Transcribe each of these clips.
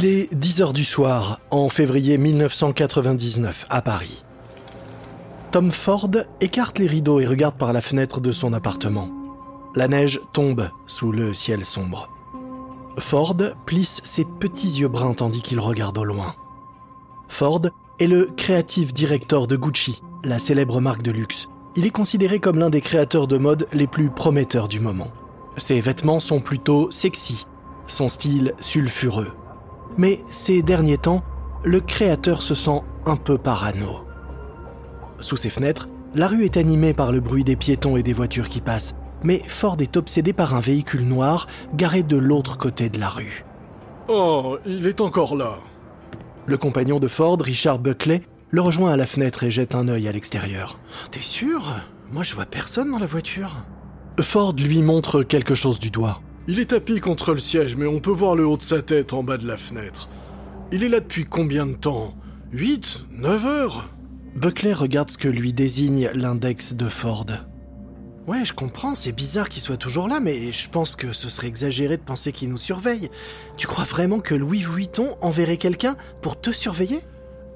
Il est 10h du soir, en février 1999, à Paris. Tom Ford écarte les rideaux et regarde par la fenêtre de son appartement. La neige tombe sous le ciel sombre. Ford plisse ses petits yeux bruns tandis qu'il regarde au loin. Ford est le créatif directeur de Gucci, la célèbre marque de luxe. Il est considéré comme l'un des créateurs de mode les plus prometteurs du moment. Ses vêtements sont plutôt sexy, son style sulfureux. Mais ces derniers temps, le créateur se sent un peu parano. Sous ses fenêtres, la rue est animée par le bruit des piétons et des voitures qui passent, mais Ford est obsédé par un véhicule noir garé de l'autre côté de la rue. Oh, il est encore là. Le compagnon de Ford, Richard Buckley, le rejoint à la fenêtre et jette un œil à l'extérieur. T'es sûr? Moi je vois personne dans la voiture. Ford lui montre quelque chose du doigt. Il est tapis contre le siège, mais on peut voir le haut de sa tête en bas de la fenêtre. Il est là depuis combien de temps? 8 9 heures? Buckley regarde ce que lui désigne l'index de Ford. Ouais, je comprends, c'est bizarre qu'il soit toujours là, mais je pense que ce serait exagéré de penser qu'il nous surveille. Tu crois vraiment que Louis Vuitton enverrait quelqu'un pour te surveiller?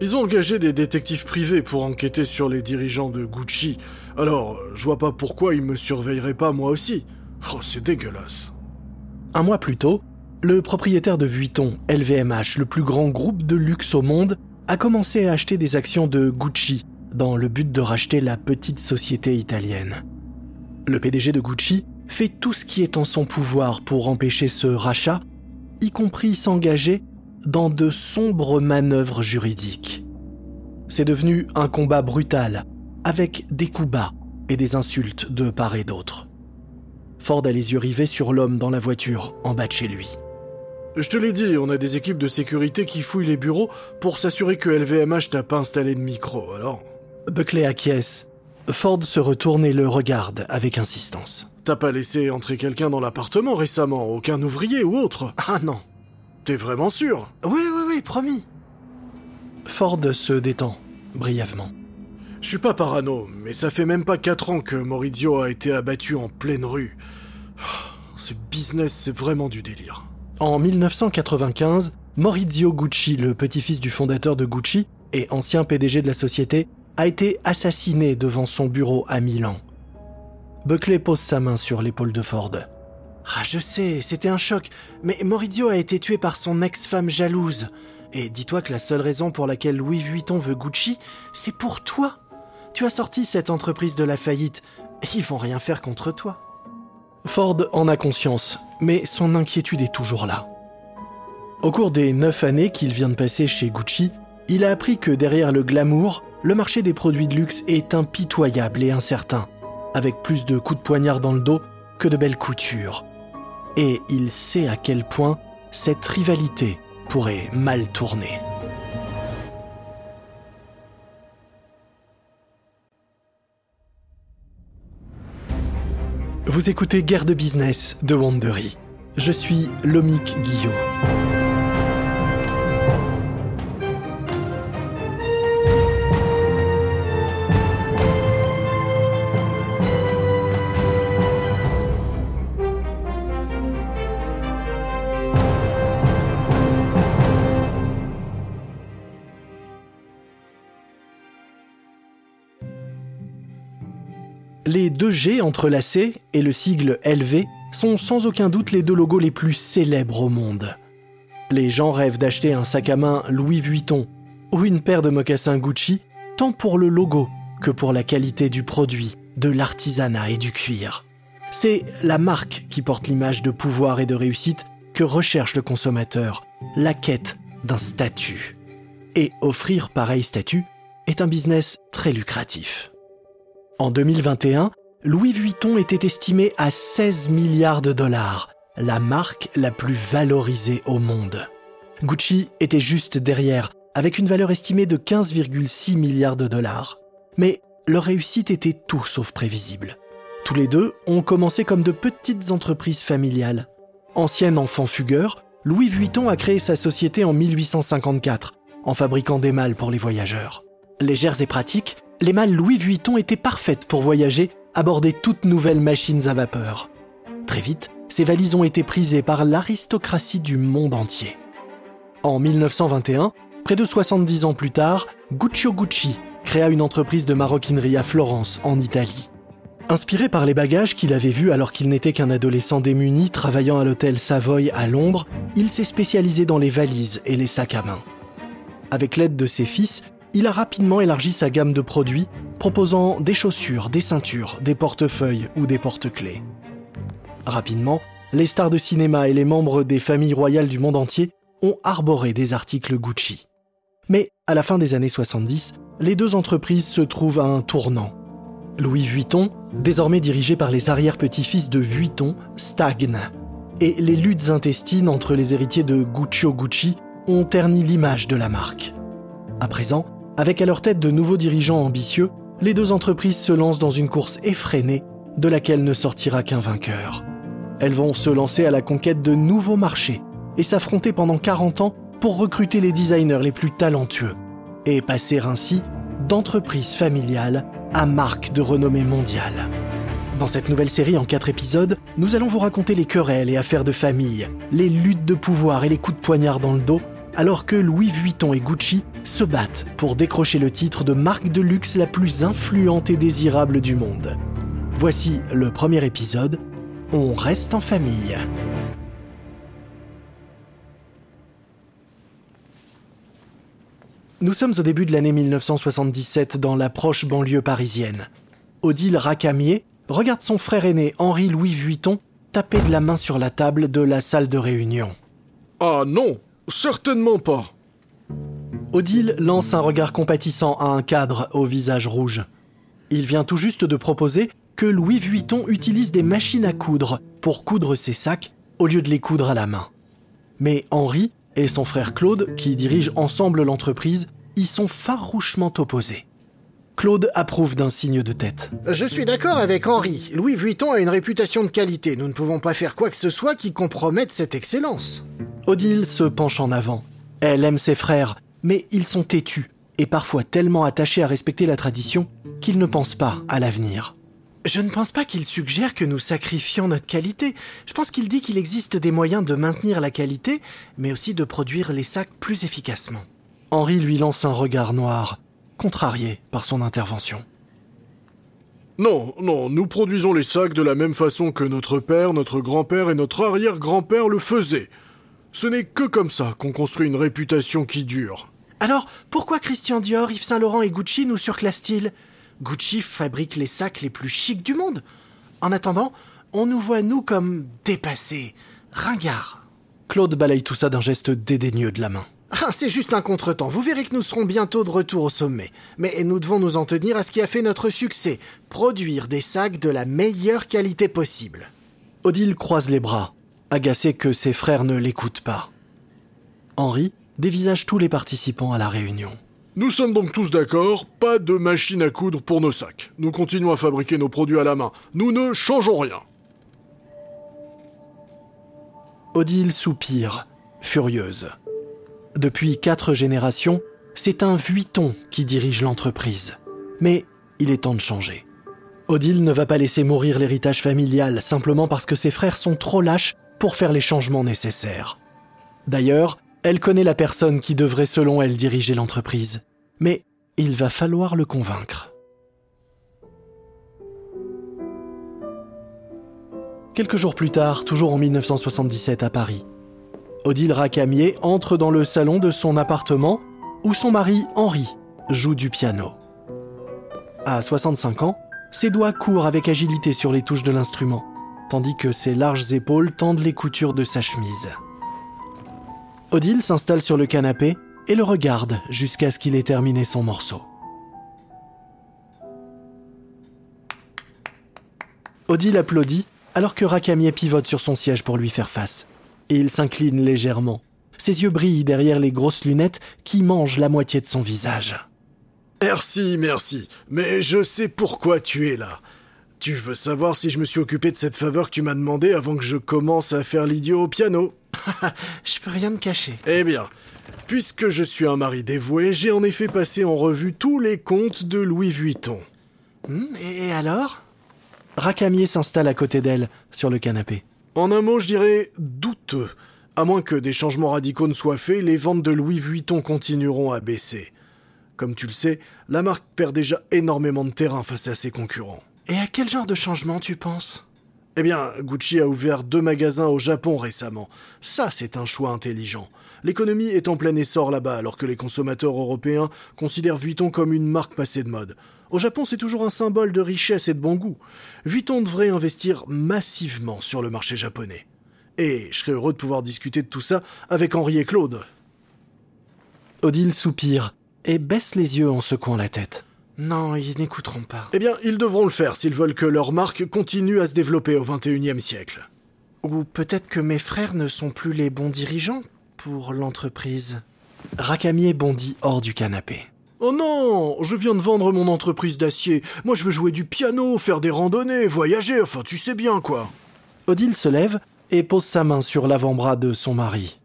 Ils ont engagé des détectives privés pour enquêter sur les dirigeants de Gucci. Alors, je vois pas pourquoi ils me surveilleraient pas moi aussi. Oh, c'est dégueulasse. Un mois plus tôt, le propriétaire de Vuitton, LVMH, le plus grand groupe de luxe au monde, a commencé à acheter des actions de Gucci dans le but de racheter la petite société italienne. Le PDG de Gucci fait tout ce qui est en son pouvoir pour empêcher ce rachat, y compris s'engager dans de sombres manœuvres juridiques. C'est devenu un combat brutal, avec des coups bas et des insultes de part et d'autre. Ford a les yeux rivés sur l'homme dans la voiture, en bas de chez lui. Je te l'ai dit, on a des équipes de sécurité qui fouillent les bureaux pour s'assurer que LVMH n'a pas installé de micro, alors. Buckley acquiesce. Ford se retourne et le regarde avec insistance. T'as pas laissé entrer quelqu'un dans l'appartement récemment, aucun ouvrier ou autre? Ah non. T'es vraiment sûr? Oui, oui, oui, promis. Ford se détend, brièvement. Je suis pas parano, mais ça fait même pas 4 ans que Maurizio a été abattu en pleine rue. Ce business, c'est vraiment du délire. En 1995, Maurizio Gucci, le petit-fils du fondateur de Gucci et ancien PDG de la société, a été assassiné devant son bureau à Milan. Buckley pose sa main sur l'épaule de Ford. Ah, je sais, c'était un choc, mais Maurizio a été tué par son ex-femme jalouse. Et dis-toi que la seule raison pour laquelle Louis Vuitton veut Gucci, c'est pour toi. Tu as sorti cette entreprise de la faillite. Ils vont rien faire contre toi. Ford en a conscience, mais son inquiétude est toujours là. Au cours des neuf années qu'il vient de passer chez Gucci, il a appris que derrière le glamour, le marché des produits de luxe est impitoyable et incertain, avec plus de coups de poignard dans le dos que de belles coutures. Et il sait à quel point cette rivalité pourrait mal tourner. Vous écoutez Guerre de business de Wandery. Je suis Lomik Guillot. Les deux G entrelacés et le sigle LV sont sans aucun doute les deux logos les plus célèbres au monde. Les gens rêvent d'acheter un sac à main Louis Vuitton ou une paire de mocassins Gucci, tant pour le logo que pour la qualité du produit, de l'artisanat et du cuir. C'est la marque qui porte l'image de pouvoir et de réussite que recherche le consommateur, la quête d'un statut. Et offrir pareil statut est un business très lucratif. En 2021, Louis Vuitton était estimé à 16 milliards de dollars, la marque la plus valorisée au monde. Gucci était juste derrière, avec une valeur estimée de 15,6 milliards de dollars. Mais leur réussite était tout sauf prévisible. Tous les deux ont commencé comme de petites entreprises familiales. Ancien enfant fugueur, Louis Vuitton a créé sa société en 1854, en fabriquant des malles pour les voyageurs. Légères et pratiques, les malles Louis Vuitton étaient parfaites pour voyager à bord des toutes nouvelles machines à vapeur. Très vite, ces valises ont été prisées par l'aristocratie du monde entier. En 1921, près de 70 ans plus tard, Guccio Gucci créa une entreprise de maroquinerie à Florence, en Italie. Inspiré par les bagages qu'il avait vus alors qu'il n'était qu'un adolescent démuni travaillant à l'hôtel Savoy à Londres, il s'est spécialisé dans les valises et les sacs à main. Avec l'aide de ses fils, il a rapidement élargi sa gamme de produits, proposant des chaussures, des ceintures, des portefeuilles ou des porte-clés. Rapidement, les stars de cinéma et les membres des familles royales du monde entier ont arboré des articles Gucci. Mais à la fin des années 70, les deux entreprises se trouvent à un tournant. Louis Vuitton, désormais dirigé par les arrière-petits-fils de Vuitton, stagne. Et les luttes intestines entre les héritiers de Guccio Gucci ont terni l'image de la marque. À présent, avec à leur tête de nouveaux dirigeants ambitieux, les deux entreprises se lancent dans une course effrénée de laquelle ne sortira qu'un vainqueur. Elles vont se lancer à la conquête de nouveaux marchés et s'affronter pendant 40 ans pour recruter les designers les plus talentueux et passer ainsi d'entreprise familiale à marque de renommée mondiale. Dans cette nouvelle série en quatre épisodes, nous allons vous raconter les querelles et affaires de famille, les luttes de pouvoir et les coups de poignard dans le dos, alors que Louis Vuitton et Gucci se battent pour décrocher le titre de marque de luxe la plus influente et désirable du monde. Voici le premier épisode, On reste en famille. Nous sommes au début de l'année 1977 dans la proche banlieue parisienne. Odile Racamier regarde son frère aîné Henri-Louis Vuitton taper de la main sur la table de la salle de réunion. Ah non, certainement pas. Odile lance un regard compatissant à un cadre au visage rouge. Il vient tout juste de proposer que Louis Vuitton utilise des machines à coudre pour coudre ses sacs au lieu de les coudre à la main. Mais Henri et son frère Claude, qui dirigent ensemble l'entreprise, y sont farouchement opposés. Claude approuve d'un signe de tête. Je suis d'accord avec Henri. Louis Vuitton a une réputation de qualité. Nous ne pouvons pas faire quoi que ce soit qui compromette cette excellence. Odile se penche en avant. Elle aime ses frères, mais ils sont têtus et parfois tellement attachés à respecter la tradition qu'ils ne pensent pas à l'avenir. Je ne pense pas qu'il suggère que nous sacrifions notre qualité. Je pense qu'il dit qu'il existe des moyens de maintenir la qualité, mais aussi de produire les sacs plus efficacement. Henri lui lance un regard noir, contrarié par son intervention. Non, non, nous produisons les sacs de la même façon que notre père, notre grand-père et notre arrière-grand-père le faisaient. Ce n'est que comme ça qu'on construit une réputation qui dure. Alors, pourquoi Christian Dior, Yves Saint Laurent et Gucci nous surclassent-ils? Gucci fabrique les sacs les plus chics du monde. En attendant, on nous voit, nous, comme dépassés, ringards. Claude balaye tout ça d'un geste dédaigneux de la main. Ah, c'est juste un contretemps. Vous verrez que nous serons bientôt de retour au sommet. Mais nous devons nous en tenir à ce qui a fait notre succès. Produire des sacs de la meilleure qualité possible. Odile croise les bras, agacé que ses frères ne l'écoutent pas. Henri dévisage tous les participants à la réunion. Nous sommes donc tous d'accord, pas de machine à coudre pour nos sacs. Nous continuons à fabriquer nos produits à la main. Nous ne changeons rien. Odile soupire, furieuse. Depuis quatre générations, c'est un Vuitton qui dirige l'entreprise. Mais il est temps de changer. Odile ne va pas laisser mourir l'héritage familial simplement parce que ses frères sont trop lâches pour faire les changements nécessaires. D'ailleurs, elle connaît la personne qui devrait selon elle diriger l'entreprise. Mais il va falloir le convaincre. Quelques jours plus tard, toujours en 1977 à Paris, Odile Racamier entre dans le salon de son appartement où son mari Henri joue du piano. À 65 ans, ses doigts courent avec agilité sur les touches de l'instrument, tandis que ses larges épaules tendent les coutures de sa chemise. Odile s'installe sur le canapé et le regarde jusqu'à ce qu'il ait terminé son morceau. Odile applaudit alors que Racamier pivote sur son siège pour lui faire face et il s'incline légèrement. Ses yeux brillent derrière les grosses lunettes qui mangent la moitié de son visage. Merci, merci. Mais je sais pourquoi tu es là. Tu veux savoir si je me suis occupé de cette faveur que tu m'as demandé avant que je commence à faire l'idiot au piano? Je peux rien me cacher. Eh bien, puisque je suis un mari dévoué, j'ai en effet passé en revue tous les comptes de Louis Vuitton. Hmm, et alors? Racamier s'installe à côté d'elle, sur le canapé. En un mot, je dirais douteux. À moins que des changements radicaux ne soient faits, les ventes de Louis Vuitton continueront à baisser. Comme tu le sais, la marque perd déjà énormément de terrain face à ses concurrents. Et à quel genre de changement tu penses? Eh bien, Gucci a ouvert deux magasins au Japon récemment. Ça, c'est un choix intelligent. L'économie est en plein essor là-bas, alors que les consommateurs européens considèrent Vuitton comme une marque passée de mode. Au Japon, c'est toujours un symbole de richesse et de bon goût. Vuitton devrait investir massivement sur le marché japonais. Et je serais heureux de pouvoir discuter de tout ça avec Henri et Claude. Odile soupire et baisse les yeux en secouant la tête. Non, ils n'écouteront pas. Eh bien, ils devront le faire s'ils veulent que leur marque continue à se développer au XXIe siècle. Ou peut-être que mes frères ne sont plus les bons dirigeants pour l'entreprise. Rakamier bondit hors du canapé. Oh non, je viens de vendre mon entreprise d'acier. Moi, je veux jouer du piano, faire des randonnées, voyager, enfin, tu sais bien quoi. Odile se lève et pose sa main sur l'avant-bras de son mari.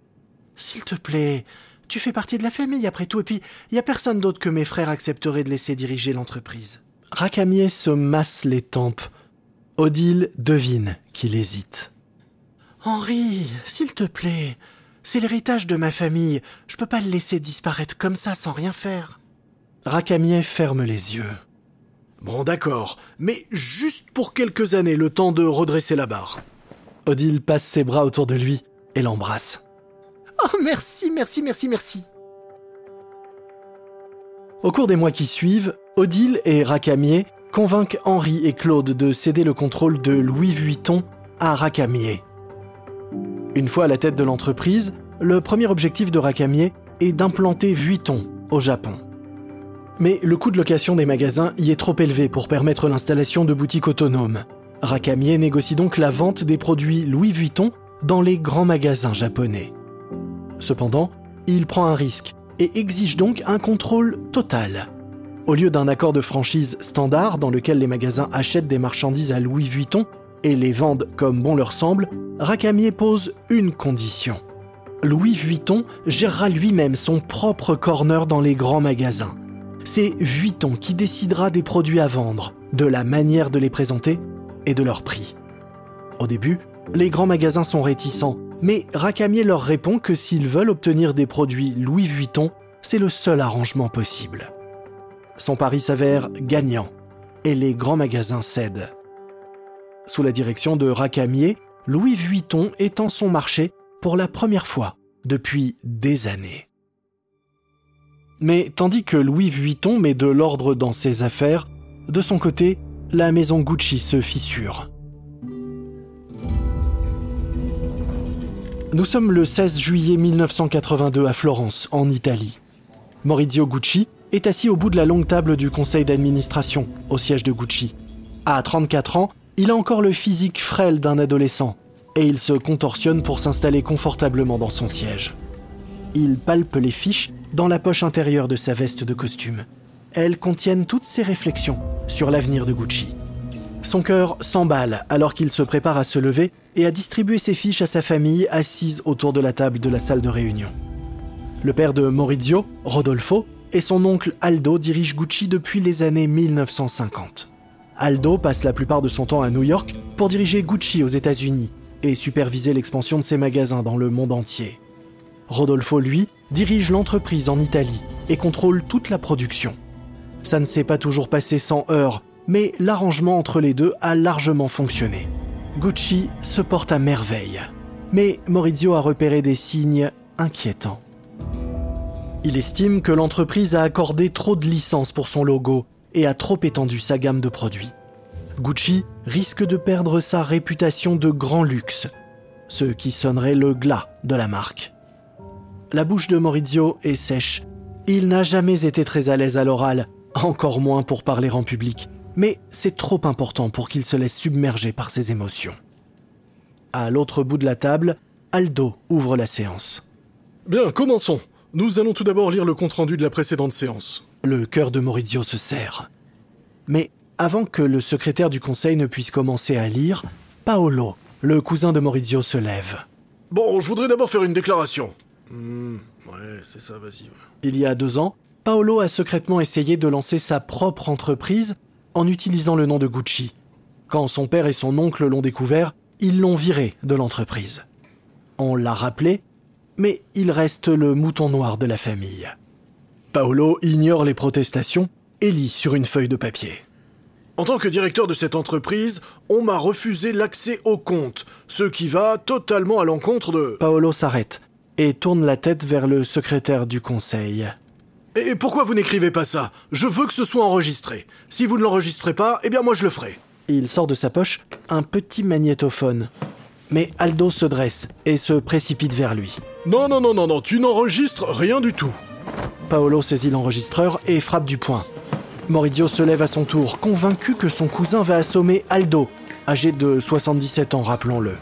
S'il te plaît, tu fais partie de la famille après tout, et puis il y a personne d'autre que mes frères accepterait de laisser diriger l'entreprise. Rakamier se masse les tempes. Odile devine qu'il hésite. Henri, s'il te plaît, c'est l'héritage de ma famille. Je peux pas le laisser disparaître comme ça sans rien faire. Rakamier ferme les yeux. Bon, d'accord, mais juste pour quelques années, le temps de redresser la barre. Odile passe ses bras autour de lui et l'embrasse. Oh, merci, merci, merci, merci. Au cours des mois qui suivent, Odile et Rakamier convainquent Henri et Claude de céder le contrôle de Louis Vuitton à Rakamier. Une fois à la tête de l'entreprise, le premier objectif de Rakamier est d'implanter Vuitton au Japon. Mais le coût de location des magasins y est trop élevé pour permettre l'installation de boutiques autonomes. Rakamier négocie donc la vente des produits Louis Vuitton dans les grands magasins japonais. Cependant, il prend un risque et exige donc un contrôle total. Au lieu d'un accord de franchise standard dans lequel les magasins achètent des marchandises à Louis Vuitton et les vendent comme bon leur semble, Rakamier pose une condition. Louis Vuitton gérera lui-même son propre corner dans les grands magasins c'est Vuitton qui décidera des produits à vendre, de la manière de les présenter et de leur prix. Au début, les grands magasins sont réticents, mais Rakamier leur répond que s'ils veulent obtenir des produits Louis Vuitton, c'est le seul arrangement possible. Son pari s'avère gagnant, et les grands magasins cèdent. Sous la direction de Rakamier, Louis Vuitton étend son marché pour la première fois depuis des années. Mais tandis que Louis Vuitton met de l'ordre dans ses affaires, de son côté, la maison Gucci se fissure. Nous sommes le 16 juillet 1982 à Florence, en Italie. Maurizio Gucci est assis au bout de la longue table du conseil d'administration, au siège de Gucci. À 34 ans, il a encore le physique frêle d'un adolescent, et il se contorsionne pour s'installer confortablement dans son siège. Il palpe les fiches dans la poche intérieure de sa veste de costume. Elles contiennent toutes ses réflexions sur l'avenir de Gucci. Son cœur s'emballe alors qu'il se prépare à se lever et à distribuer ses fiches à sa famille assise autour de la table de la salle de réunion. Le père de Maurizio, Rodolfo, et son oncle Aldo dirigent Gucci depuis les années 1950. Aldo passe la plupart de son temps à New York pour diriger Gucci aux États-Unis et superviser l'expansion de ses magasins dans le monde entier. Rodolfo, lui, dirige l'entreprise en Italie et contrôle toute la production. Ça ne s'est pas toujours passé sans heurts, mais l'arrangement entre les deux a largement fonctionné. Gucci se porte à merveille. Mais Maurizio a repéré des signes inquiétants. Il estime que l'entreprise a accordé trop de licences pour son logo et a trop étendu sa gamme de produits. Gucci risque de perdre sa réputation de grand luxe, ce qui sonnerait le glas de la marque. La bouche de Maurizio est sèche. Il n'a jamais été très à l'aise à l'oral, encore moins pour parler en public, mais c'est trop important pour qu'il se laisse submerger par ses émotions. À l'autre bout de la table, Aldo ouvre la séance. Bien, commençons. Nous allons tout d'abord lire le compte-rendu de la précédente séance. Le cœur de Maurizio se serre. Mais avant que le secrétaire du conseil ne puisse commencer à lire, Paolo, le cousin de Maurizio, se lève. Bon, je voudrais d'abord faire une déclaration. Hmm, ouais, c'est ça, vas-y. Il y a deux ans, Paolo a secrètement essayé de lancer sa propre entreprise en utilisant le nom de Gucci. Quand son père et son oncle l'ont découvert, ils l'ont viré de l'entreprise. On l'a rappelé, mais il reste le mouton noir de la famille. Paolo ignore les protestations et lit sur une feuille de papier. En tant que directeur de cette entreprise, on m'a refusé l'accès au compte, ce qui va totalement à l'encontre de... Paolo s'arrête et tourne la tête vers le secrétaire du conseil. Et pourquoi vous n'écrivez pas ça? Je veux que ce soit enregistré. Si vous ne l'enregistrez pas, eh bien moi je le ferai. Il sort de sa poche un petit magnétophone. Mais Aldo se dresse et se précipite vers lui. Non, non, non, non, non, tu n'enregistres rien du tout. Paolo saisit l'enregistreur et frappe du poing. Maurizio se lève à son tour, convaincu que son cousin va assommer Aldo, âgé de 77 ans, rappelons-le.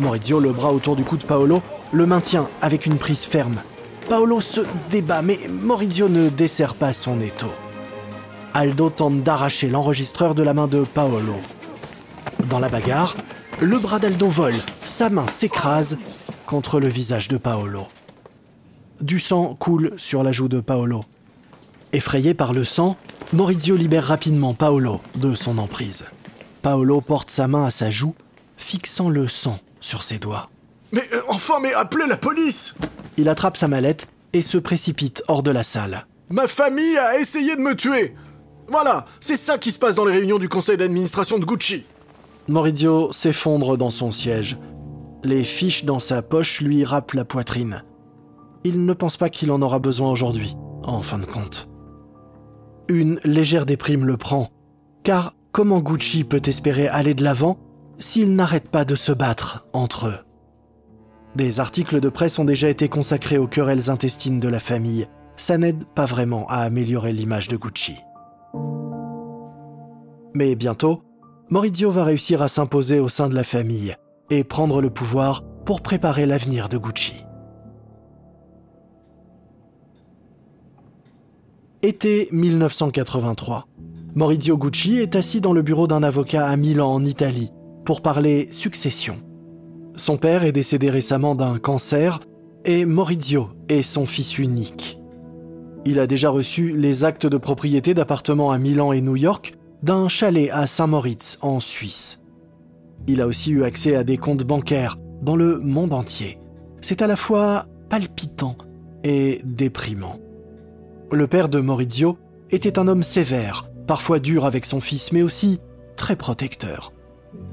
Maurizio, le bras autour du cou de Paolo, le maintient avec une prise ferme. Paolo se débat, mais Maurizio ne dessert pas son étau. Aldo tente d'arracher l'enregistreur de la main de Paolo. Dans la bagarre, le bras d'Aldo vole, sa main s'écrase contre le visage de Paolo. Du sang coule sur la joue de Paolo. Effrayé par le sang, Maurizio libère rapidement Paolo de son emprise. Paolo porte sa main à sa joue, fixant le sang sur ses doigts. Mais euh, enfin, mais appelez la police Il attrape sa mallette et se précipite hors de la salle. Ma famille a essayé de me tuer Voilà, c'est ça qui se passe dans les réunions du conseil d'administration de Gucci Maurizio s'effondre dans son siège. Les fiches dans sa poche lui râpent la poitrine. Il ne pense pas qu'il en aura besoin aujourd'hui, en fin de compte. Une légère déprime le prend, car comment Gucci peut espérer aller de l'avant s'ils n'arrêtent pas de se battre entre eux? Des articles de presse ont déjà été consacrés aux querelles intestines de la famille. Ça n'aide pas vraiment à améliorer l'image de Gucci. Mais bientôt, Maurizio va réussir à s'imposer au sein de la famille et prendre le pouvoir pour préparer l'avenir de Gucci. Été 1983. Maurizio Gucci est assis dans le bureau d'un avocat à Milan en Italie pour parler succession. Son père est décédé récemment d'un cancer et Maurizio est son fils unique. Il a déjà reçu les actes de propriété d'appartements à Milan et New York d'un chalet à Saint-Moritz en Suisse. Il a aussi eu accès à des comptes bancaires dans le monde entier. C'est à la fois palpitant et déprimant. Le père de Maurizio était un homme sévère, parfois dur avec son fils, mais aussi très protecteur.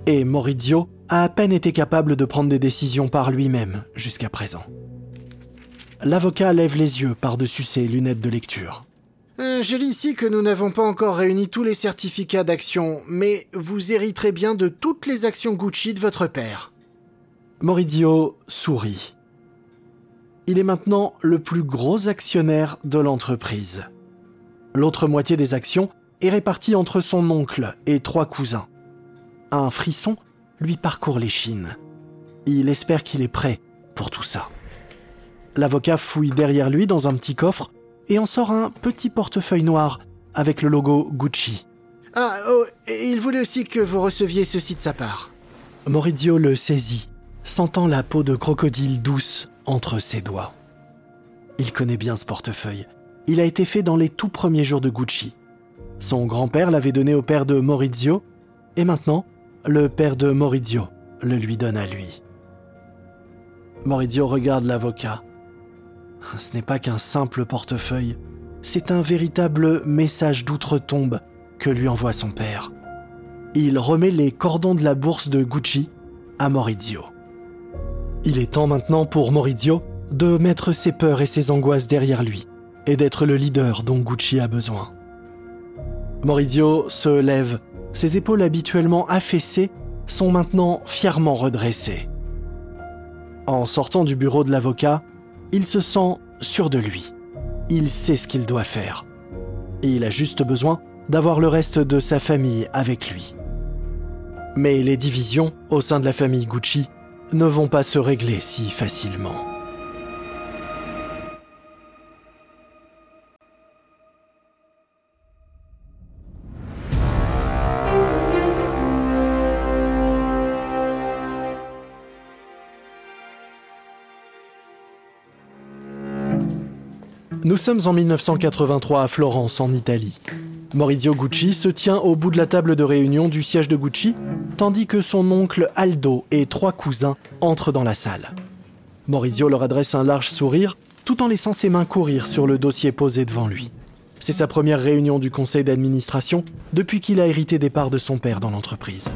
Et Maurizio a à peine été capable de prendre des décisions par lui-même jusqu'à présent. L'avocat lève les yeux par-dessus ses lunettes de lecture. Euh, je lis ici que nous n'avons pas encore réuni tous les certificats d'action, mais vous hériterez bien de toutes les actions Gucci de votre père. Maurizio sourit il est maintenant le plus gros actionnaire de l'entreprise. L'autre moitié des actions est répartie entre son oncle et trois cousins. Un frisson lui parcourt l'échine. Il espère qu'il est prêt pour tout ça. L'avocat fouille derrière lui dans un petit coffre et en sort un petit portefeuille noir avec le logo Gucci. Ah, oh, et il voulait aussi que vous receviez ceci de sa part. Maurizio le saisit, sentant la peau de crocodile douce entre ses doigts. Il connaît bien ce portefeuille. Il a été fait dans les tout premiers jours de Gucci. Son grand-père l'avait donné au père de Maurizio, et maintenant, le père de Maurizio le lui donne à lui. Maurizio regarde l'avocat. Ce n'est pas qu'un simple portefeuille, c'est un véritable message d'outre-tombe que lui envoie son père. Il remet les cordons de la bourse de Gucci à Maurizio. Il est temps maintenant pour Maurizio de mettre ses peurs et ses angoisses derrière lui et d'être le leader dont Gucci a besoin. Maurizio se lève, ses épaules habituellement affaissées sont maintenant fièrement redressées. En sortant du bureau de l'avocat, il se sent sûr de lui. Il sait ce qu'il doit faire. Et il a juste besoin d'avoir le reste de sa famille avec lui. Mais les divisions au sein de la famille Gucci ne vont pas se régler si facilement. Nous sommes en 1983 à Florence, en Italie. Maurizio Gucci se tient au bout de la table de réunion du siège de Gucci, tandis que son oncle Aldo et trois cousins entrent dans la salle. Maurizio leur adresse un large sourire tout en laissant ses mains courir sur le dossier posé devant lui. C'est sa première réunion du conseil d'administration depuis qu'il a hérité des parts de son père dans l'entreprise.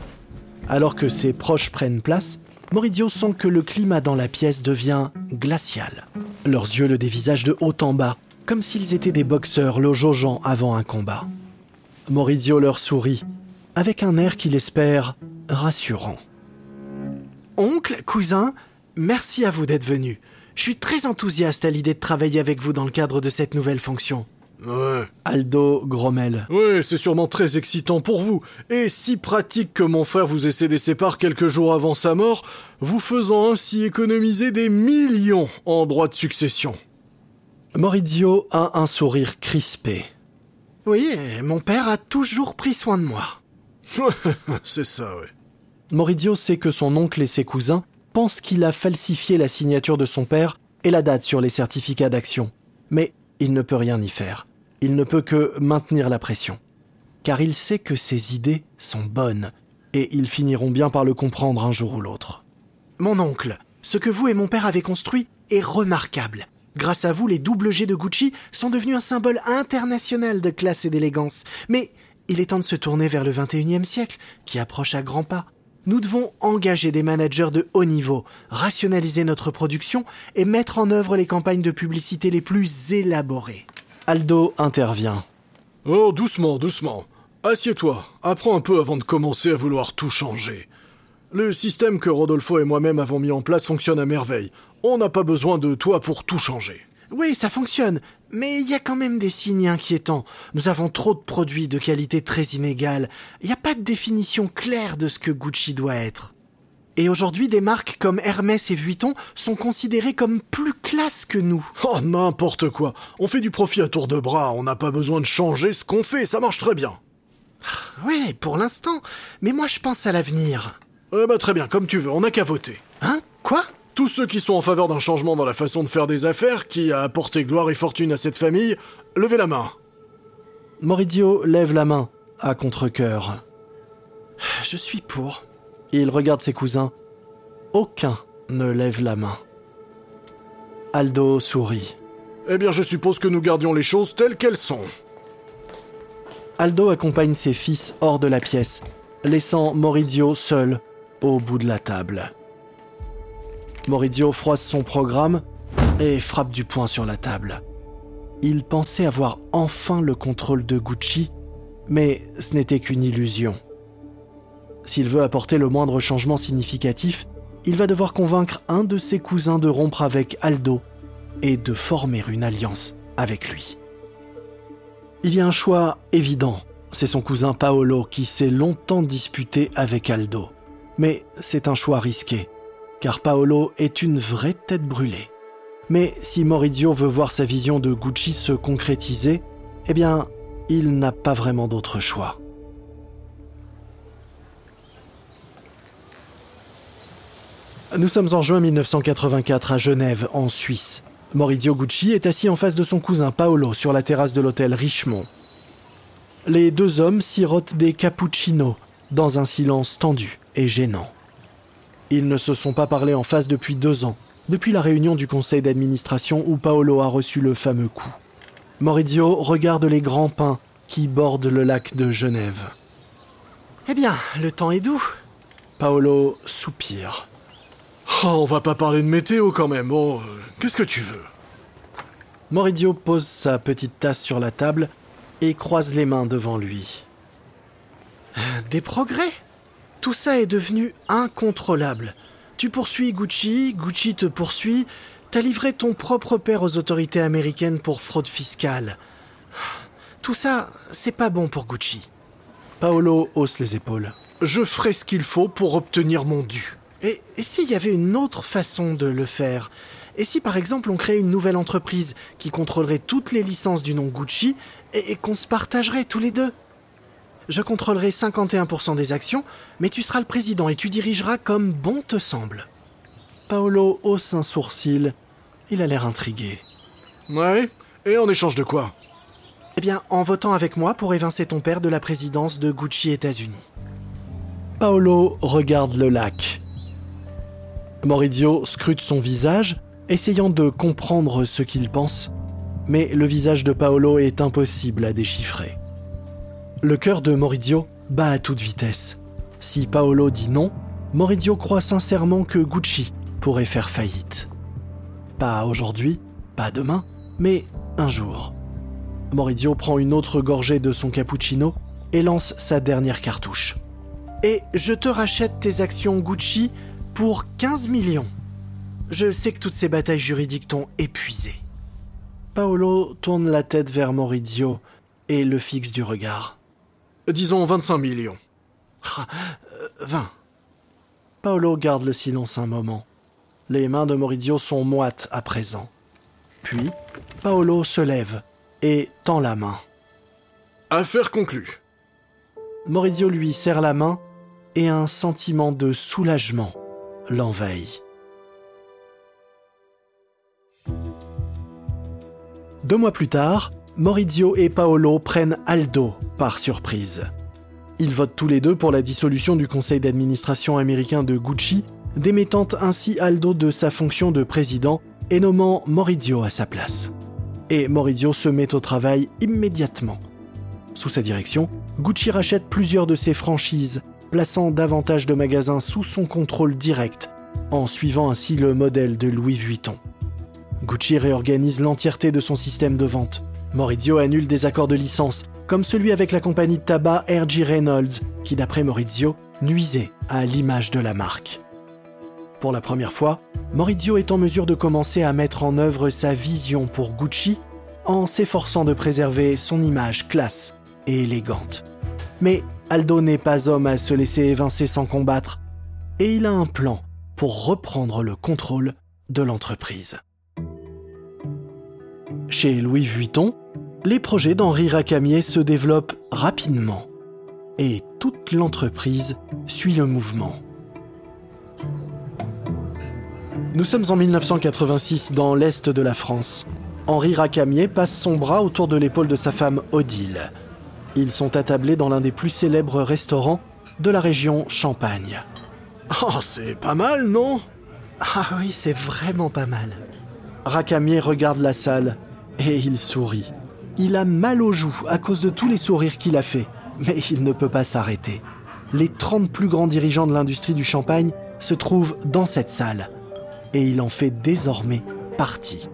Alors que ses proches prennent place, Maurizio sent que le climat dans la pièce devient glacial. Leurs yeux le dévisagent de haut en bas, comme s'ils étaient des boxeurs le jaugeant avant un combat. Maurizio leur sourit, avec un air qu'il espère rassurant. Oncle, cousin, merci à vous d'être venu. Je suis très enthousiaste à l'idée de travailler avec vous dans le cadre de cette nouvelle fonction. Ouais. Aldo grommelle. Ouais, c'est sûrement très excitant pour vous, et si pratique que mon frère vous ait cédé ses parts quelques jours avant sa mort, vous faisant ainsi économiser des millions en droits de succession. Maurizio a un sourire crispé. Oui, mon père a toujours pris soin de moi. c'est ça, ouais. Maurizio sait que son oncle et ses cousins pense qu'il a falsifié la signature de son père et la date sur les certificats d'action. Mais il ne peut rien y faire. Il ne peut que maintenir la pression. Car il sait que ses idées sont bonnes, et ils finiront bien par le comprendre un jour ou l'autre. Mon oncle, ce que vous et mon père avez construit est remarquable. Grâce à vous, les double G de Gucci sont devenus un symbole international de classe et d'élégance. Mais il est temps de se tourner vers le 21e siècle, qui approche à grands pas. Nous devons engager des managers de haut niveau, rationaliser notre production et mettre en œuvre les campagnes de publicité les plus élaborées. Aldo intervient. Oh, doucement, doucement. Assieds-toi, apprends un peu avant de commencer à vouloir tout changer. Le système que Rodolfo et moi-même avons mis en place fonctionne à merveille. On n'a pas besoin de toi pour tout changer. Oui, ça fonctionne, mais il y a quand même des signes inquiétants. Nous avons trop de produits de qualité très inégale. Il n'y a pas de définition claire de ce que Gucci doit être. Et aujourd'hui, des marques comme Hermès et Vuitton sont considérées comme plus classe que nous. Oh, n'importe quoi. On fait du profit à tour de bras, on n'a pas besoin de changer ce qu'on fait, ça marche très bien. Oui, pour l'instant. Mais moi, je pense à l'avenir. Eh bah très bien, comme tu veux, on n'a qu'à voter. Hein? Quoi? Tous ceux qui sont en faveur d'un changement dans la façon de faire des affaires qui a apporté gloire et fortune à cette famille, levez la main. Maurizio lève la main, à contre-coeur. Je suis pour. Il regarde ses cousins. Aucun ne lève la main. Aldo sourit. Eh bien, je suppose que nous gardions les choses telles qu'elles sont. Aldo accompagne ses fils hors de la pièce, laissant Maurizio seul au bout de la table. Maurizio froisse son programme et frappe du poing sur la table. Il pensait avoir enfin le contrôle de Gucci, mais ce n'était qu'une illusion. S'il veut apporter le moindre changement significatif, il va devoir convaincre un de ses cousins de rompre avec Aldo et de former une alliance avec lui. Il y a un choix évident, c'est son cousin Paolo qui s'est longtemps disputé avec Aldo. Mais c'est un choix risqué car Paolo est une vraie tête brûlée. Mais si Maurizio veut voir sa vision de Gucci se concrétiser, eh bien, il n'a pas vraiment d'autre choix. Nous sommes en juin 1984 à Genève, en Suisse. Maurizio Gucci est assis en face de son cousin Paolo sur la terrasse de l'hôtel Richemont. Les deux hommes sirotent des cappuccinos dans un silence tendu et gênant. Ils ne se sont pas parlé en face depuis deux ans, depuis la réunion du conseil d'administration où Paolo a reçu le fameux coup. Maurizio regarde les grands pins qui bordent le lac de Genève. Eh bien, le temps est doux. Paolo soupire. Oh, on va pas parler de météo quand même. Oh, qu'est-ce que tu veux? Maurizio pose sa petite tasse sur la table et croise les mains devant lui. Des progrès? Tout ça est devenu incontrôlable. Tu poursuis Gucci, Gucci te poursuit, t'as livré ton propre père aux autorités américaines pour fraude fiscale. Tout ça, c'est pas bon pour Gucci. Paolo hausse les épaules. Je ferai ce qu'il faut pour obtenir mon dû. Et, s'il y avait une autre façon de le faire? Et si par exemple on créait une nouvelle entreprise qui contrôlerait toutes les licences du nom Gucci et qu'on se partagerait tous les deux? Je contrôlerai 51% des actions, mais tu seras le président et tu dirigeras comme bon te semble. Paolo hausse un sourcil. Il a l'air intrigué. Ouais Et en échange de quoi? Eh bien, en votant avec moi pour évincer ton père de la présidence de Gucci États-Unis. Paolo regarde le lac. Maurizio scrute son visage essayant de comprendre ce qu'il pense, mais le visage de Paolo est impossible à déchiffrer. Le cœur de Maurizio bat à toute vitesse. Si Paolo dit non, Maurizio croit sincèrement que Gucci pourrait faire faillite. Pas aujourd'hui, pas demain, mais un jour. Maurizio prend une autre gorgée de son cappuccino et lance sa dernière cartouche. Et je te rachète tes actions Gucci pour 15 millions. Je sais que toutes ces batailles juridiques t'ont épuisé. Paolo tourne la tête vers Maurizio et le fixe du regard. Disons 25 millions. 20. Euh, Paolo garde le silence un moment. Les mains de Maurizio sont moites à présent. Puis, Paolo se lève et tend la main. Affaire conclue. Maurizio lui serre la main et un sentiment de soulagement l'envahit. Deux mois plus tard, Maurizio et Paolo prennent Aldo par surprise. Ils votent tous les deux pour la dissolution du conseil d'administration américain de Gucci, démettant ainsi Aldo de sa fonction de président et nommant Maurizio à sa place. Et Maurizio se met au travail immédiatement. Sous sa direction, Gucci rachète plusieurs de ses franchises, plaçant davantage de magasins sous son contrôle direct, en suivant ainsi le modèle de Louis Vuitton. Gucci réorganise l'entièreté de son système de vente. Maurizio annule des accords de licence, comme celui avec la compagnie de tabac R.G. Reynolds, qui d'après Maurizio nuisait à l'image de la marque. Pour la première fois, Maurizio est en mesure de commencer à mettre en œuvre sa vision pour Gucci en s'efforçant de préserver son image classe et élégante. Mais Aldo n'est pas homme à se laisser évincer sans combattre, et il a un plan pour reprendre le contrôle de l'entreprise. Chez Louis Vuitton, les projets d'Henri Racamier se développent rapidement, et toute l'entreprise suit le mouvement. Nous sommes en 1986 dans l'est de la France. Henri Racamier passe son bras autour de l'épaule de sa femme Odile. Ils sont attablés dans l'un des plus célèbres restaurants de la région Champagne. Oh, c'est pas mal, non? Ah oui, c'est vraiment pas mal. Racamier regarde la salle et il sourit. Il a mal aux joues à cause de tous les sourires qu'il a fait, mais il ne peut pas s'arrêter. Les 30 plus grands dirigeants de l'industrie du champagne se trouvent dans cette salle, et il en fait désormais partie.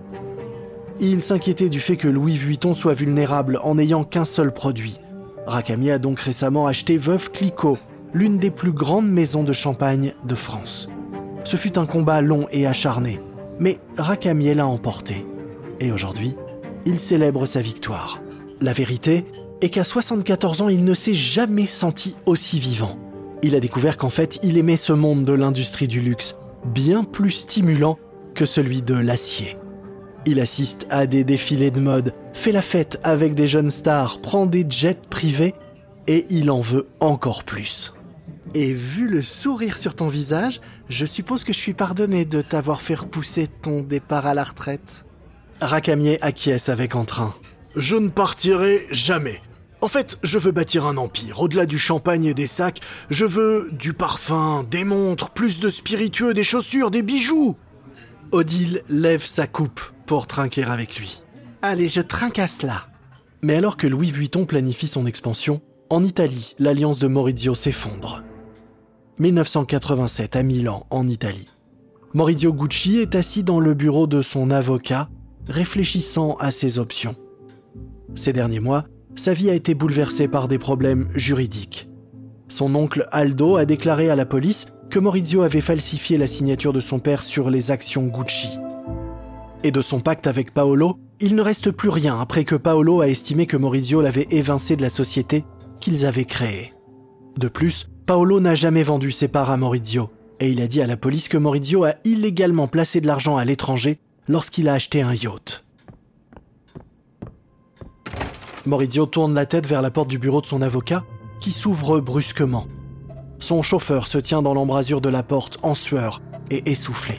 Il s'inquiétait du fait que Louis Vuitton soit vulnérable en n'ayant qu'un seul produit. Racamier a donc récemment acheté Veuve Clicquot, l'une des plus grandes maisons de champagne de France. Ce fut un combat long et acharné, mais Racamier l'a emporté. Et aujourd'hui, il célèbre sa victoire. La vérité est qu'à 74 ans, il ne s'est jamais senti aussi vivant. Il a découvert qu'en fait, il aimait ce monde de l'industrie du luxe, bien plus stimulant que celui de l'acier. Il assiste à des défilés de mode, fait la fête avec des jeunes stars, prend des jets privés et il en veut encore plus. Et vu le sourire sur ton visage, je suppose que je suis pardonné de t'avoir fait repousser ton départ à la retraite. Racamier acquiesce avec entrain. Je ne partirai jamais. En fait, je veux bâtir un empire. Au-delà du champagne et des sacs, je veux du parfum, des montres, plus de spiritueux, des chaussures, des bijoux. Odile lève sa coupe pour trinquer avec lui. Allez, je trinque à cela. Mais alors que Louis Vuitton planifie son expansion, en Italie, l'alliance de Maurizio s'effondre. 1987 à Milan, en Italie. Maurizio Gucci est assis dans le bureau de son avocat réfléchissant à ses options. Ces derniers mois, sa vie a été bouleversée par des problèmes juridiques. Son oncle Aldo a déclaré à la police que Maurizio avait falsifié la signature de son père sur les actions Gucci. Et de son pacte avec Paolo, il ne reste plus rien après que Paolo a estimé que Maurizio l'avait évincé de la société qu'ils avaient créée. De plus, Paolo n'a jamais vendu ses parts à Maurizio, et il a dit à la police que Maurizio a illégalement placé de l'argent à l'étranger lorsqu'il a acheté un yacht. Maurizio tourne la tête vers la porte du bureau de son avocat, qui s'ouvre brusquement. Son chauffeur se tient dans l'embrasure de la porte en sueur et essoufflé.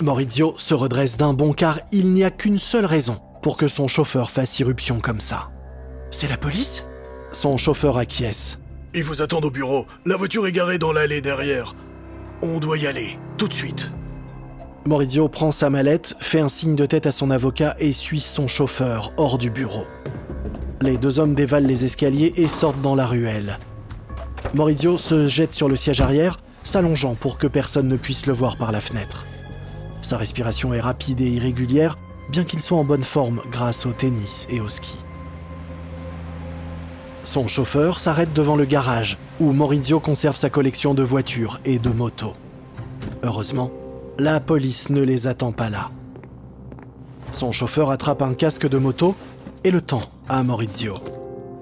Maurizio se redresse d'un bond car il n'y a qu'une seule raison pour que son chauffeur fasse irruption comme ça. C'est la police? Son chauffeur acquiesce. Ils vous attendent au bureau. La voiture est garée dans l'allée derrière. On doit y aller, tout de suite. Maurizio prend sa mallette, fait un signe de tête à son avocat et suit son chauffeur hors du bureau. Les deux hommes dévalent les escaliers et sortent dans la ruelle. Maurizio se jette sur le siège arrière, s'allongeant pour que personne ne puisse le voir par la fenêtre. Sa respiration est rapide et irrégulière, bien qu'il soit en bonne forme grâce au tennis et au ski. Son chauffeur s'arrête devant le garage, où Maurizio conserve sa collection de voitures et de motos. Heureusement, la police ne les attend pas là. Son chauffeur attrape un casque de moto et le tend à Maurizio.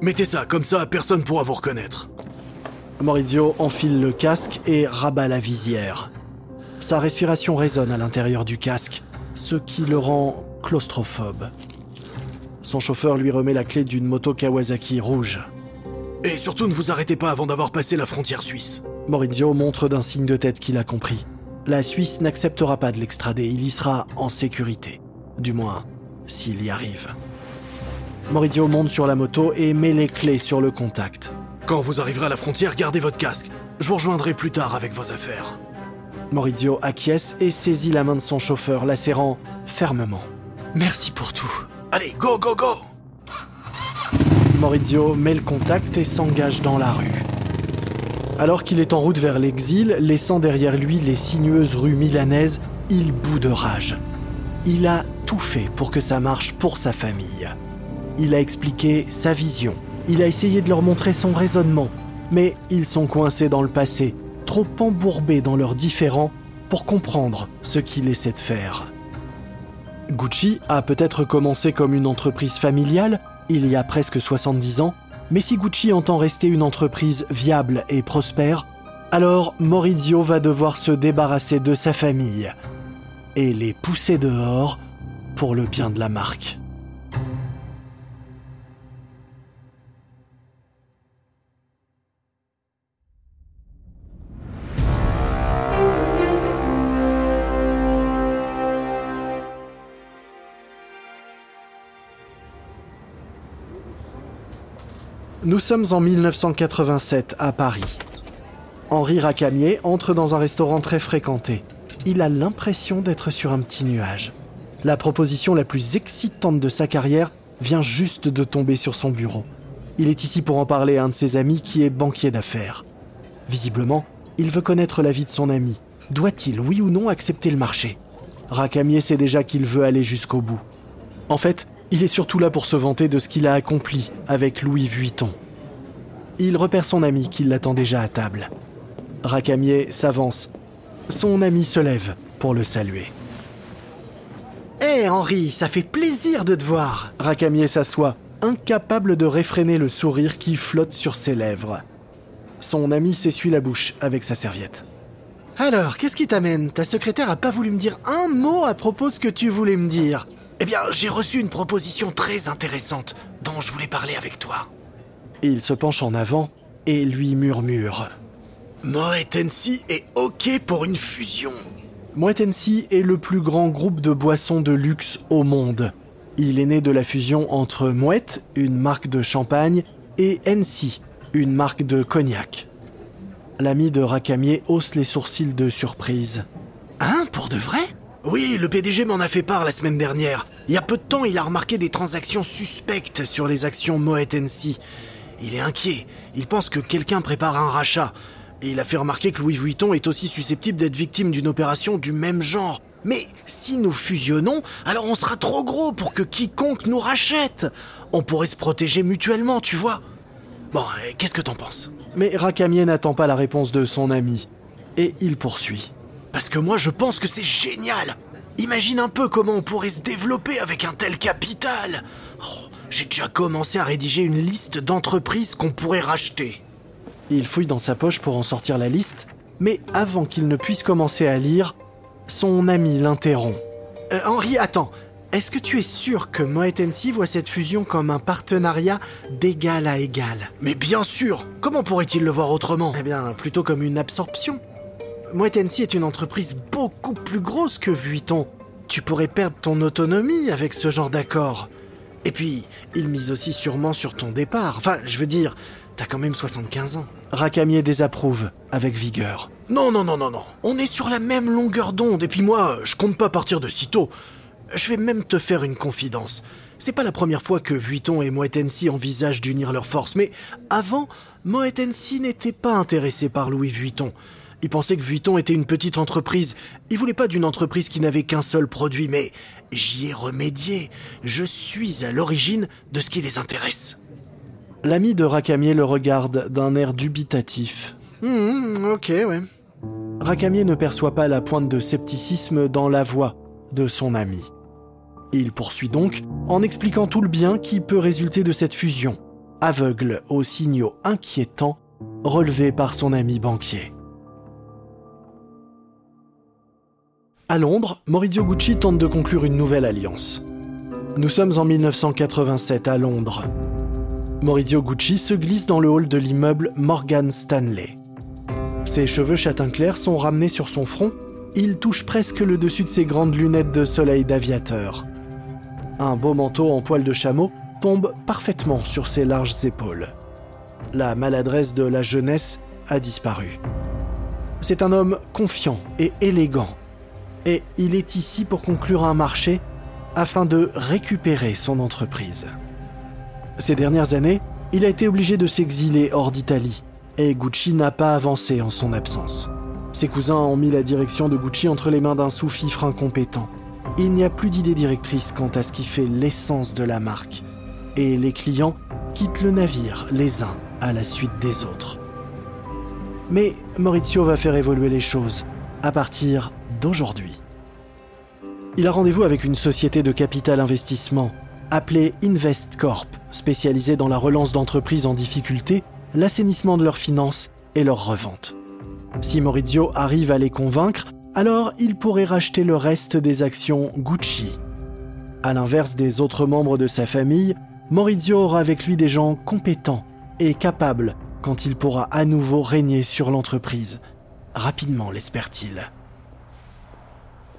Mettez ça, comme ça personne pourra vous reconnaître. Maurizio enfile le casque et rabat la visière. Sa respiration résonne à l'intérieur du casque, ce qui le rend claustrophobe. Son chauffeur lui remet la clé d'une moto Kawasaki rouge. Et surtout ne vous arrêtez pas avant d'avoir passé la frontière suisse. Maurizio montre d'un signe de tête qu'il a compris la Suisse n'acceptera pas de l'extrader, il y sera en sécurité. Du moins, s'il y arrive. Maurizio monte sur la moto et met les clés sur le contact. Quand vous arriverez à la frontière, gardez votre casque. Je vous rejoindrai plus tard avec vos affaires. Maurizio acquiesce et saisit la main de son chauffeur, la serrant fermement. Merci pour tout. Allez, go, go, go Maurizio met le contact et s'engage dans la rue. Alors qu'il est en route vers l'exil, laissant derrière lui les sinueuses rues milanaises, il bout de rage. Il a tout fait pour que ça marche pour sa famille. Il a expliqué sa vision, il a essayé de leur montrer son raisonnement, mais ils sont coincés dans le passé, trop embourbés dans leurs différends pour comprendre ce qu'il essaie de faire. Gucci a peut-être commencé comme une entreprise familiale il y a presque 70 ans, mais si Gucci entend rester une entreprise viable et prospère, alors Maurizio va devoir se débarrasser de sa famille et les pousser dehors pour le bien de la marque. Nous sommes en 1987 à Paris. Henri Racamier entre dans un restaurant très fréquenté. Il a l'impression d'être sur un petit nuage. La proposition la plus excitante de sa carrière vient juste de tomber sur son bureau. Il est ici pour en parler à un de ses amis qui est banquier d'affaires. Visiblement, il veut connaître l'avis de son ami. Doit-il, oui ou non, accepter le marché? Racamier sait déjà qu'il veut aller jusqu'au bout. En fait, il est surtout là pour se vanter de ce qu'il a accompli avec Louis Vuitton. Il repère son ami qui l'attend déjà à table. Racamier s'avance. Son ami se lève pour le saluer. Hé Henri, ça fait plaisir de te voir. Racamier s'assoit, incapable de réfréner le sourire qui flotte sur ses lèvres. Son ami s'essuie la bouche avec sa serviette. Alors, qu'est-ce qui t'amène? Ta secrétaire a pas voulu me dire un mot à propos de ce que tu voulais me dire. Eh bien, j'ai reçu une proposition très intéressante dont je voulais parler avec toi. Il se penche en avant et lui murmure. Moet Hennessy est OK pour une fusion. Moet Hennessy est le plus grand groupe de boissons de luxe au monde. Il est né de la fusion entre Moet, une marque de champagne, et Hennessy, une marque de cognac. L'ami de Racamier hausse les sourcils de surprise. Hein, pour de vrai? Oui, le PDG m'en a fait part la semaine dernière. Il y a peu de temps, il a remarqué des transactions suspectes sur les actions Moet NC. Il est inquiet. Il pense que quelqu'un prépare un rachat. Et il a fait remarquer que Louis Vuitton est aussi susceptible d'être victime d'une opération du même genre. Mais si nous fusionnons, alors on sera trop gros pour que quiconque nous rachète. On pourrait se protéger mutuellement, tu vois. Bon, qu'est-ce que t'en penses? Mais Racamier n'attend pas la réponse de son ami. Et il poursuit. Parce que moi je pense que c'est génial. Imagine un peu comment on pourrait se développer avec un tel capital. Oh, j'ai déjà commencé à rédiger une liste d'entreprises qu'on pourrait racheter. Il fouille dans sa poche pour en sortir la liste, mais avant qu'il ne puisse commencer à lire, son ami l'interrompt. Euh, Henri, attends. Est-ce que tu es sûr que Moet voit cette fusion comme un partenariat d'égal à égal? Mais bien sûr Comment pourrait-il le voir autrement? Eh bien, plutôt comme une absorption. Moet est une entreprise beaucoup plus grosse que Vuitton. Tu pourrais perdre ton autonomie avec ce genre d'accord. Et puis, il mise aussi sûrement sur ton départ. Enfin, je veux dire, T'as quand même 75 ans. Racamier désapprouve avec vigueur. Non, non, non, non, non. On est sur la même longueur d'onde, et puis moi, je compte pas partir de sitôt. Je vais même te faire une confidence. C'est pas la première fois que Vuitton et Moet Hennessy envisagent d'unir leurs forces, mais avant, Moet Hennessy n'était pas intéressé par Louis Vuitton. Il pensait que Vuitton était une petite entreprise. Il voulait pas d'une entreprise qui n'avait qu'un seul produit, mais j'y ai remédié. Je suis à l'origine de ce qui les intéresse. L'ami de Racamier le regarde d'un air dubitatif. Hum, ok, ouais. Racamier ne perçoit pas la pointe de scepticisme dans la voix de son ami. Il poursuit donc en expliquant tout le bien qui peut résulter de cette fusion, aveugle aux signaux inquiétants relevés par son ami banquier. À Londres, Maurizio Gucci tente de conclure une nouvelle alliance. Nous sommes en 1987 à Londres. Maurizio Gucci se glisse dans le hall de l'immeuble Morgan Stanley. Ses cheveux châtain clair sont ramenés sur son front, il touche presque le dessus de ses grandes lunettes de soleil d'aviateur. Un beau manteau en poil de chameau tombe parfaitement sur ses larges épaules. La maladresse de la jeunesse a disparu. C'est un homme confiant et élégant, et il est ici pour conclure un marché afin de récupérer son entreprise. Ces dernières années, il a été obligé de s'exiler hors d'Italie, et Gucci n'a pas avancé en son absence. Ses cousins ont mis la direction de Gucci entre les mains d'un sous-fifre incompétent. Il n'y a plus d'idée directrice quant à ce qui fait l'essence de la marque. Et les clients quittent le navire les uns à la suite des autres. Mais Maurizio va faire évoluer les choses à partir d'aujourd'hui. Il a rendez-vous avec une société de capital investissement appelée InvestCorp, spécialisée dans la relance d'entreprises en difficulté, l'assainissement de leurs finances et leur revente. Si Maurizio arrive à les convaincre, alors il pourrait racheter le reste des actions Gucci. À l'inverse des autres membres de sa famille, Maurizio aura avec lui des gens compétents et capables quand il pourra à nouveau régner sur l'entreprise. Rapidement, l'espère-t-il.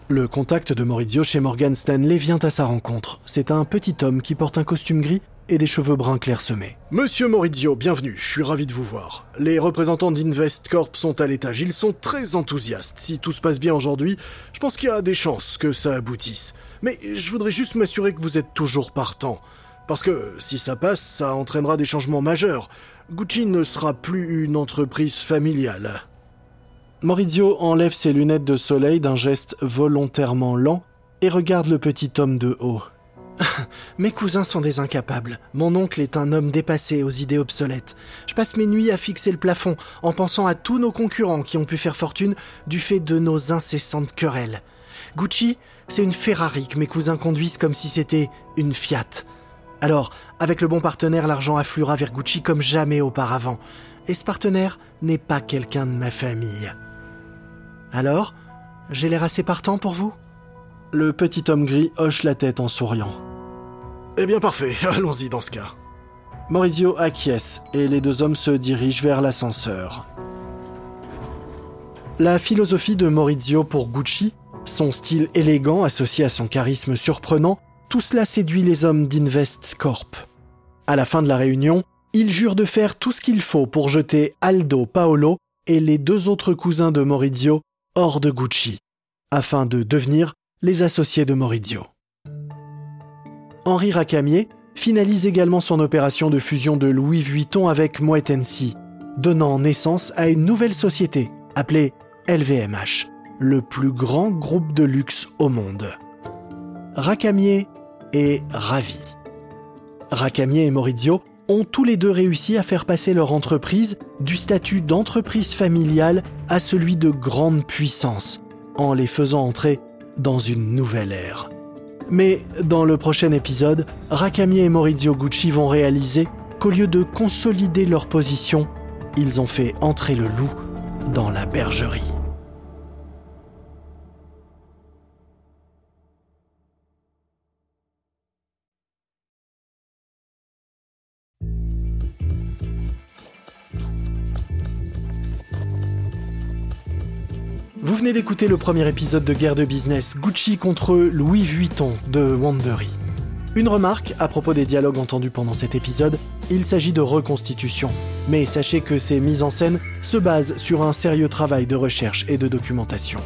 Le contact de Maurizio chez Morgan Stanley vient à sa rencontre. C'est un petit homme qui porte un costume gris et des cheveux bruns clairsemés. Monsieur Maurizio, bienvenue, je suis ravi de vous voir. Les représentants d'InvestCorp sont à l'étage, ils sont très enthousiastes. Si tout se passe bien aujourd'hui, je pense qu'il y a des chances que ça aboutisse. Mais je voudrais juste m'assurer que vous êtes toujours partant. Parce que si ça passe, ça entraînera des changements majeurs. Gucci ne sera plus une entreprise familiale. Maurizio enlève ses lunettes de soleil d'un geste volontairement lent et regarde le petit homme de haut. Mes cousins sont des incapables. Mon oncle est un homme dépassé aux idées obsolètes. Je passe mes nuits à fixer le plafond en pensant à tous nos concurrents qui ont pu faire fortune du fait de nos incessantes querelles. Gucci, c'est une Ferrari que mes cousins conduisent comme si c'était une Fiat. Alors, avec le bon partenaire, l'argent affluera vers Gucci comme jamais auparavant. Et ce partenaire n'est pas quelqu'un de ma famille. Alors, j'ai l'air assez partant pour vous Le petit homme gris hoche la tête en souriant. Eh bien parfait, allons-y dans ce cas. Maurizio acquiesce et les deux hommes se dirigent vers l'ascenseur. La philosophie de Maurizio pour Gucci, son style élégant associé à son charisme surprenant, tout cela séduit les hommes d'Invest Corp. À la fin de la réunion, ils jurent de faire tout ce qu'il faut pour jeter Aldo Paolo et les deux autres cousins de Maurizio hors de Gucci, afin de devenir les associés de Maurizio. Henri Racamier finalise également son opération de fusion de Louis Vuitton avec Moet Hennessy, donnant naissance à une nouvelle société appelée LVMH, le plus grand groupe de luxe au monde. Racamier est ravi. Racamier et Maurizio ont tous les deux réussi à faire passer leur entreprise du statut d'entreprise familiale à celui de grande puissance, en les faisant entrer dans une nouvelle ère. Mais dans le prochain épisode, Rakami et Maurizio Gucci vont réaliser qu'au lieu de consolider leur position, ils ont fait entrer le loup dans la bergerie. Vous venez d'écouter le premier épisode de Guerre de Business, Gucci contre Louis Vuitton de Wandery. Une remarque à propos des dialogues entendus pendant cet épisode, il s'agit de reconstitution. Mais sachez que ces mises en scène se basent sur un sérieux travail de recherche et de documentation.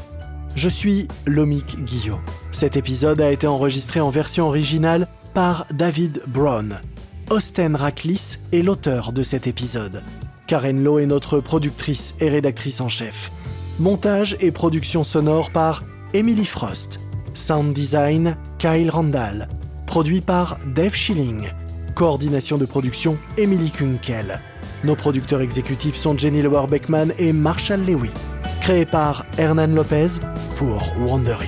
Je suis Lomik Guillot. Cet épisode a été enregistré en version originale par David Brown. Austen Raklis est l'auteur de cet épisode. Karen Lowe est notre productrice et rédactrice en chef. Montage et production sonore par Emily Frost. Sound design Kyle Randall. Produit par Dave Schilling. Coordination de production Emily Kunkel. Nos producteurs exécutifs sont Jenny Lower Beckman et Marshall Lewy. Créé par Hernan Lopez pour Wandery.